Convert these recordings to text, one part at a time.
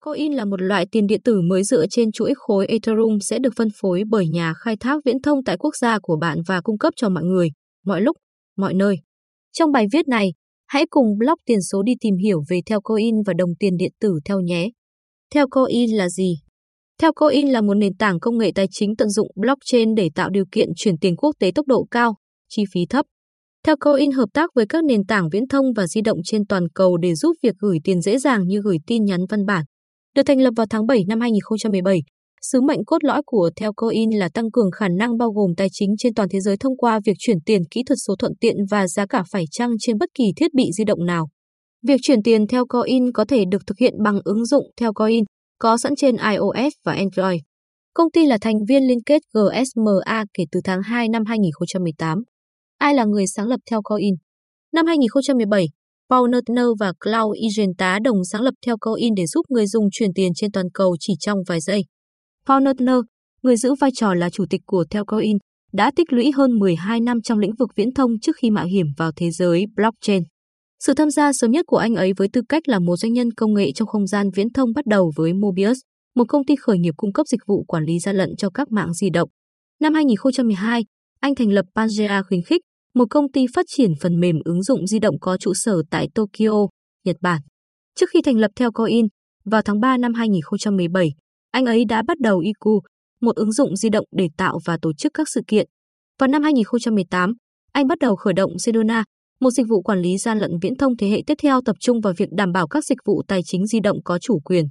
Coin là một loại tiền điện tử mới dựa trên chuỗi khối Ethereum sẽ được phân phối bởi nhà khai thác viễn thông tại quốc gia của bạn và cung cấp cho mọi người, mọi lúc, mọi nơi. Trong bài viết này, hãy cùng blog tiền số đi tìm hiểu về Telcoin và đồng tiền điện tử theo nhé. Telcoin là gì? Telcoin là một nền tảng công nghệ tài chính tận dụng blockchain để tạo điều kiện chuyển tiền quốc tế tốc độ cao, chi phí thấp. Telcoin hợp tác với các nền tảng viễn thông và di động trên toàn cầu để giúp việc gửi tiền dễ dàng như gửi tin nhắn văn bản. Được thành lập vào tháng 7 năm 2017, sứ mệnh cốt lõi của Telcoin là tăng cường khả năng bao gồm tài chính trên toàn thế giới thông qua việc chuyển tiền kỹ thuật số thuận tiện và giá cả phải chăng trên bất kỳ thiết bị di động nào. Việc chuyển tiền Telcoin có thể được thực hiện bằng ứng dụng Telcoin có sẵn trên iOS và Android. Công ty là thành viên liên kết GSMA kể từ tháng 2 năm 2018. Ai là người sáng lập Telcoin? Năm 2017, Paul Nutner và Cloud Agent tá đồng sáng lập theo coin để giúp người dùng chuyển tiền trên toàn cầu chỉ trong vài giây. Paul Nutner, người giữ vai trò là chủ tịch của Telcoin, đã tích lũy hơn 12 năm trong lĩnh vực viễn thông trước khi mạo hiểm vào thế giới blockchain. Sự tham gia sớm nhất của anh ấy với tư cách là một doanh nhân công nghệ trong không gian viễn thông bắt đầu với Mobius, một công ty khởi nghiệp cung cấp dịch vụ quản lý gian lận cho các mạng di động. Năm 2012, anh thành lập Pangea khuyến khích, một công ty phát triển phần mềm ứng dụng di động có trụ sở tại Tokyo, Nhật Bản. Trước khi thành lập theo Coin, vào tháng 3 năm 2017, anh ấy đã bắt đầu iQ, một ứng dụng di động để tạo và tổ chức các sự kiện. Vào năm 2018, anh bắt đầu khởi động Sedona, một dịch vụ quản lý gian lận viễn thông thế hệ tiếp theo tập trung vào việc đảm bảo các dịch vụ tài chính di động có chủ quyền.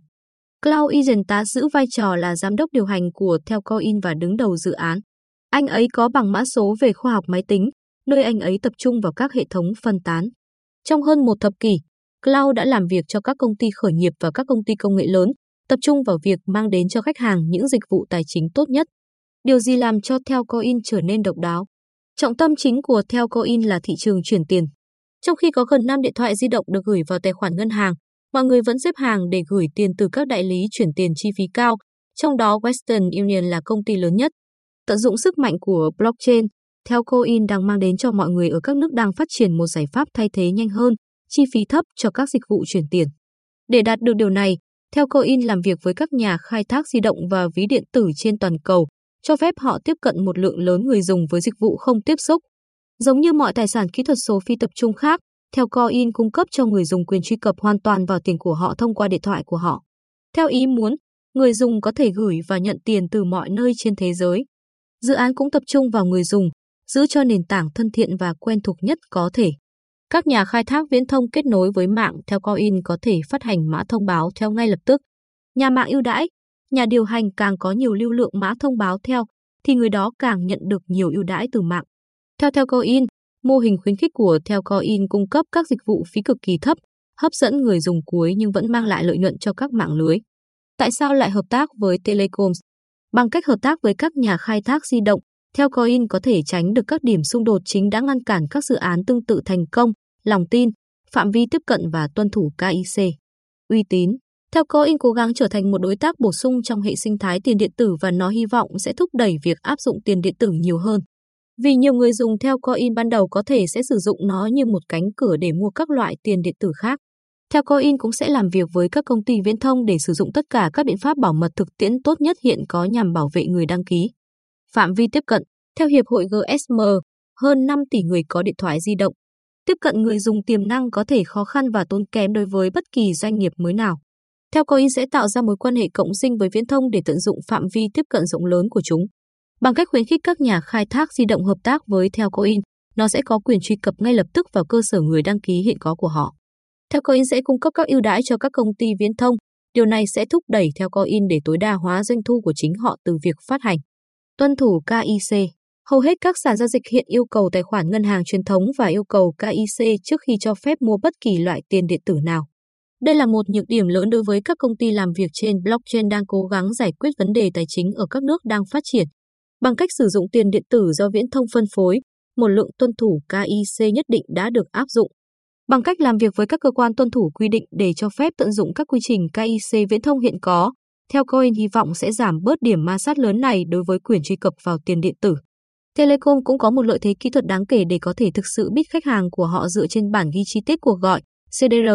Cloud Agent tá giữ vai trò là giám đốc điều hành của Telcoin và đứng đầu dự án. Anh ấy có bằng mã số về khoa học máy tính, nơi anh ấy tập trung vào các hệ thống phân tán. Trong hơn một thập kỷ, Cloud đã làm việc cho các công ty khởi nghiệp và các công ty công nghệ lớn, tập trung vào việc mang đến cho khách hàng những dịch vụ tài chính tốt nhất. Điều gì làm cho Telcoin trở nên độc đáo? Trọng tâm chính của Telcoin là thị trường chuyển tiền. Trong khi có gần 5 điện thoại di động được gửi vào tài khoản ngân hàng, mọi người vẫn xếp hàng để gửi tiền từ các đại lý chuyển tiền chi phí cao, trong đó Western Union là công ty lớn nhất. Tận dụng sức mạnh của blockchain, theo Coin đang mang đến cho mọi người ở các nước đang phát triển một giải pháp thay thế nhanh hơn, chi phí thấp cho các dịch vụ chuyển tiền. Để đạt được điều này, Theo Coin làm việc với các nhà khai thác di động và ví điện tử trên toàn cầu, cho phép họ tiếp cận một lượng lớn người dùng với dịch vụ không tiếp xúc. Giống như mọi tài sản kỹ thuật số phi tập trung khác, Theo Coin cung cấp cho người dùng quyền truy cập hoàn toàn vào tiền của họ thông qua điện thoại của họ. Theo ý muốn, người dùng có thể gửi và nhận tiền từ mọi nơi trên thế giới. Dự án cũng tập trung vào người dùng, giữ cho nền tảng thân thiện và quen thuộc nhất có thể. Các nhà khai thác viễn thông kết nối với mạng theo coin có thể phát hành mã thông báo theo ngay lập tức. Nhà mạng ưu đãi, nhà điều hành càng có nhiều lưu lượng mã thông báo theo, thì người đó càng nhận được nhiều ưu đãi từ mạng. Theo theo coin, mô hình khuyến khích của theo coin cung cấp các dịch vụ phí cực kỳ thấp, hấp dẫn người dùng cuối nhưng vẫn mang lại lợi nhuận cho các mạng lưới. Tại sao lại hợp tác với Telecoms? Bằng cách hợp tác với các nhà khai thác di động, theo Coin có thể tránh được các điểm xung đột chính đã ngăn cản các dự án tương tự thành công, lòng tin, phạm vi tiếp cận và tuân thủ KIC. Uy tín Theo Coin cố gắng trở thành một đối tác bổ sung trong hệ sinh thái tiền điện tử và nó hy vọng sẽ thúc đẩy việc áp dụng tiền điện tử nhiều hơn. Vì nhiều người dùng theo Coin ban đầu có thể sẽ sử dụng nó như một cánh cửa để mua các loại tiền điện tử khác. Theo Coin cũng sẽ làm việc với các công ty viễn thông để sử dụng tất cả các biện pháp bảo mật thực tiễn tốt nhất hiện có nhằm bảo vệ người đăng ký. Phạm vi tiếp cận Theo Hiệp hội GSM, hơn 5 tỷ người có điện thoại di động. Tiếp cận người dùng tiềm năng có thể khó khăn và tốn kém đối với bất kỳ doanh nghiệp mới nào. Theo Coin sẽ tạo ra mối quan hệ cộng sinh với viễn thông để tận dụng phạm vi tiếp cận rộng lớn của chúng. Bằng cách khuyến khích các nhà khai thác di động hợp tác với Theo Coin, nó sẽ có quyền truy cập ngay lập tức vào cơ sở người đăng ký hiện có của họ. Theo Coin sẽ cung cấp các ưu đãi cho các công ty viễn thông. Điều này sẽ thúc đẩy Theo Coin để tối đa hóa doanh thu của chính họ từ việc phát hành. Tuân thủ KIC Hầu hết các sàn giao dịch hiện yêu cầu tài khoản ngân hàng truyền thống và yêu cầu KIC trước khi cho phép mua bất kỳ loại tiền điện tử nào. Đây là một nhược điểm lớn đối với các công ty làm việc trên blockchain đang cố gắng giải quyết vấn đề tài chính ở các nước đang phát triển. Bằng cách sử dụng tiền điện tử do viễn thông phân phối, một lượng tuân thủ KIC nhất định đã được áp dụng. Bằng cách làm việc với các cơ quan tuân thủ quy định để cho phép tận dụng các quy trình KIC viễn thông hiện có, theo Coin hy vọng sẽ giảm bớt điểm ma sát lớn này đối với quyền truy cập vào tiền điện tử. Telecom cũng có một lợi thế kỹ thuật đáng kể để có thể thực sự biết khách hàng của họ dựa trên bản ghi chi tiết cuộc gọi, CDR,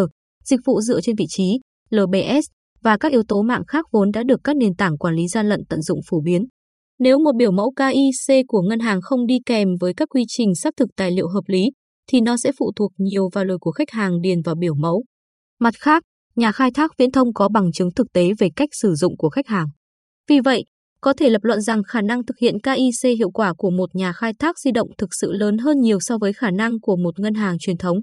dịch vụ dựa trên vị trí, LBS, và các yếu tố mạng khác vốn đã được các nền tảng quản lý gian lận tận dụng phổ biến. Nếu một biểu mẫu KIC của ngân hàng không đi kèm với các quy trình xác thực tài liệu hợp lý, thì nó sẽ phụ thuộc nhiều vào lời của khách hàng điền vào biểu mẫu. Mặt khác, nhà khai thác viễn thông có bằng chứng thực tế về cách sử dụng của khách hàng. Vì vậy, có thể lập luận rằng khả năng thực hiện KIC hiệu quả của một nhà khai thác di động thực sự lớn hơn nhiều so với khả năng của một ngân hàng truyền thống.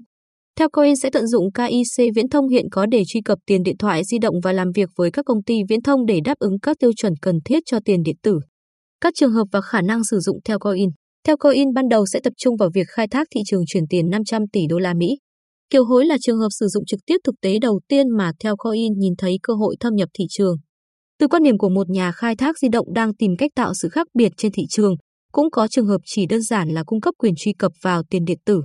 Theo Coin sẽ tận dụng KIC viễn thông hiện có để truy cập tiền điện thoại di động và làm việc với các công ty viễn thông để đáp ứng các tiêu chuẩn cần thiết cho tiền điện tử. Các trường hợp và khả năng sử dụng theo Coin. Theo Coin ban đầu sẽ tập trung vào việc khai thác thị trường chuyển tiền 500 tỷ đô la Mỹ. Kiều hối là trường hợp sử dụng trực tiếp thực tế đầu tiên mà theo Coin nhìn thấy cơ hội thâm nhập thị trường. Từ quan điểm của một nhà khai thác di động đang tìm cách tạo sự khác biệt trên thị trường, cũng có trường hợp chỉ đơn giản là cung cấp quyền truy cập vào tiền điện tử.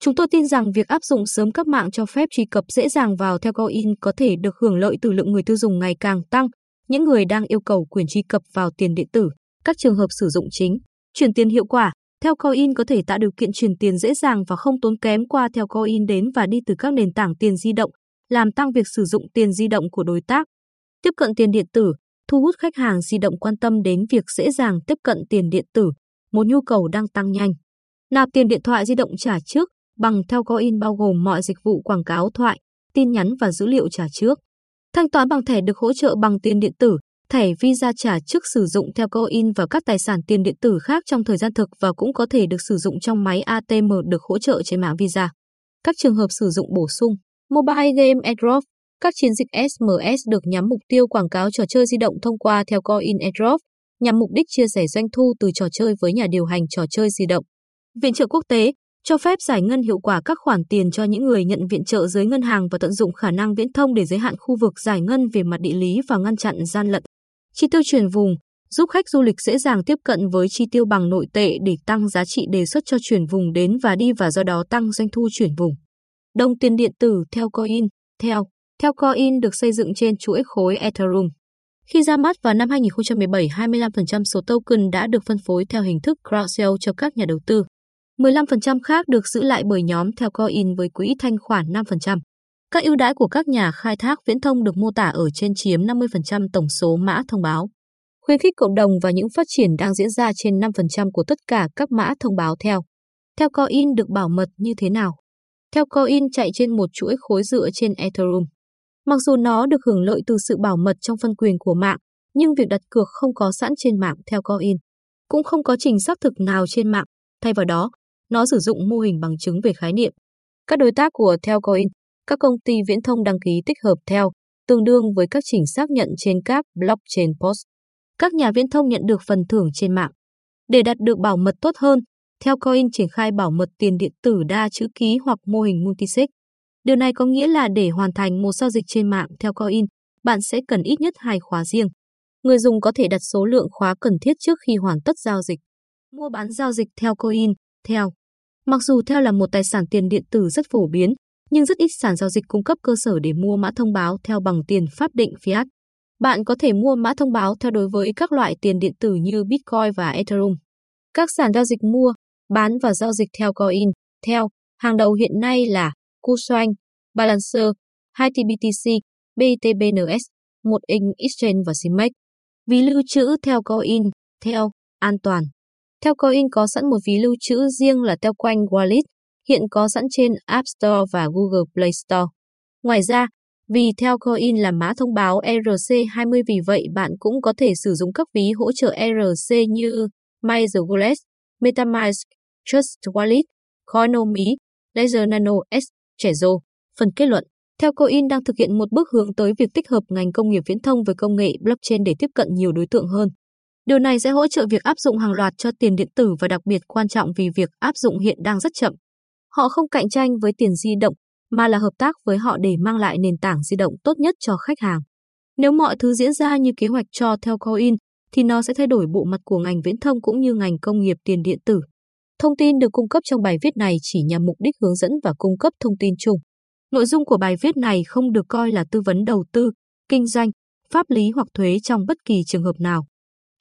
Chúng tôi tin rằng việc áp dụng sớm các mạng cho phép truy cập dễ dàng vào theo Coin có thể được hưởng lợi từ lượng người tiêu dùng ngày càng tăng, những người đang yêu cầu quyền truy cập vào tiền điện tử, các trường hợp sử dụng chính, chuyển tiền hiệu quả, theo Coin có thể tạo điều kiện chuyển tiền dễ dàng và không tốn kém qua theo Coin đến và đi từ các nền tảng tiền di động, làm tăng việc sử dụng tiền di động của đối tác. Tiếp cận tiền điện tử, thu hút khách hàng di động quan tâm đến việc dễ dàng tiếp cận tiền điện tử, một nhu cầu đang tăng nhanh. Nạp tiền điện thoại di động trả trước, bằng theo Coin bao gồm mọi dịch vụ quảng cáo thoại, tin nhắn và dữ liệu trả trước. Thanh toán bằng thẻ được hỗ trợ bằng tiền điện tử, thẻ Visa trả trước sử dụng theo Coin và các tài sản tiền điện tử khác trong thời gian thực và cũng có thể được sử dụng trong máy ATM được hỗ trợ trên mạng Visa. Các trường hợp sử dụng bổ sung Mobile Game Airdrop Các chiến dịch SMS được nhắm mục tiêu quảng cáo trò chơi di động thông qua theo Coin Airdrop, nhằm mục đích chia sẻ doanh thu từ trò chơi với nhà điều hành trò chơi di động. Viện trợ quốc tế cho phép giải ngân hiệu quả các khoản tiền cho những người nhận viện trợ dưới ngân hàng và tận dụng khả năng viễn thông để giới hạn khu vực giải ngân về mặt địa lý và ngăn chặn gian lận. Chi tiêu chuyển vùng giúp khách du lịch dễ dàng tiếp cận với chi tiêu bằng nội tệ để tăng giá trị đề xuất cho chuyển vùng đến và đi và do đó tăng doanh thu chuyển vùng. Đồng tiền điện tử theo Coin, theo theo Coin được xây dựng trên chuỗi khối Ethereum. Khi ra mắt vào năm 2017, 25% số token đã được phân phối theo hình thức crowd sale cho các nhà đầu tư. 15% khác được giữ lại bởi nhóm theo Coin với quỹ thanh khoản 5%. Các ưu đãi của các nhà khai thác viễn thông được mô tả ở trên chiếm 50% tổng số mã thông báo. Khuyến khích cộng đồng và những phát triển đang diễn ra trên 5% của tất cả các mã thông báo theo. Theo Coin được bảo mật như thế nào? Theo Coin chạy trên một chuỗi khối dựa trên Ethereum. Mặc dù nó được hưởng lợi từ sự bảo mật trong phân quyền của mạng, nhưng việc đặt cược không có sẵn trên mạng theo Coin. Cũng không có trình xác thực nào trên mạng, thay vào đó, nó sử dụng mô hình bằng chứng về khái niệm. Các đối tác của Telcoin, các công ty viễn thông đăng ký tích hợp theo, tương đương với các chỉnh xác nhận trên các blockchain post. Các nhà viễn thông nhận được phần thưởng trên mạng. Để đạt được bảo mật tốt hơn, theo coin triển khai bảo mật tiền điện tử đa chữ ký hoặc mô hình multisig. Điều này có nghĩa là để hoàn thành một giao dịch trên mạng theo coin bạn sẽ cần ít nhất hai khóa riêng. Người dùng có thể đặt số lượng khóa cần thiết trước khi hoàn tất giao dịch. Mua bán giao dịch theo coin, theo Mặc dù theo là một tài sản tiền điện tử rất phổ biến, nhưng rất ít sàn giao dịch cung cấp cơ sở để mua mã thông báo theo bằng tiền pháp định fiat. Bạn có thể mua mã thông báo theo đối với các loại tiền điện tử như Bitcoin và Ethereum. Các sàn giao dịch mua, bán và giao dịch theo coin, theo, hàng đầu hiện nay là Kucoin, Balancer, 2TBTC, BTBNS, 1inch Exchange và CMEX. Vì lưu trữ theo coin, theo, an toàn. Theo Coin có sẵn một ví lưu trữ riêng là theo quanh Wallet, hiện có sẵn trên App Store và Google Play Store. Ngoài ra, vì theo Coin là mã thông báo ERC20 vì vậy bạn cũng có thể sử dụng các ví hỗ trợ ERC như MyTheWallet, MetaMask, Trust Wallet, Coinomi, Ledger Nano S, Trezor. Phần kết luận theo Coin đang thực hiện một bước hướng tới việc tích hợp ngành công nghiệp viễn thông với công nghệ blockchain để tiếp cận nhiều đối tượng hơn. Điều này sẽ hỗ trợ việc áp dụng hàng loạt cho tiền điện tử và đặc biệt quan trọng vì việc áp dụng hiện đang rất chậm. Họ không cạnh tranh với tiền di động, mà là hợp tác với họ để mang lại nền tảng di động tốt nhất cho khách hàng. Nếu mọi thứ diễn ra như kế hoạch cho theo Coin, thì nó sẽ thay đổi bộ mặt của ngành viễn thông cũng như ngành công nghiệp tiền điện tử. Thông tin được cung cấp trong bài viết này chỉ nhằm mục đích hướng dẫn và cung cấp thông tin chung. Nội dung của bài viết này không được coi là tư vấn đầu tư, kinh doanh, pháp lý hoặc thuế trong bất kỳ trường hợp nào.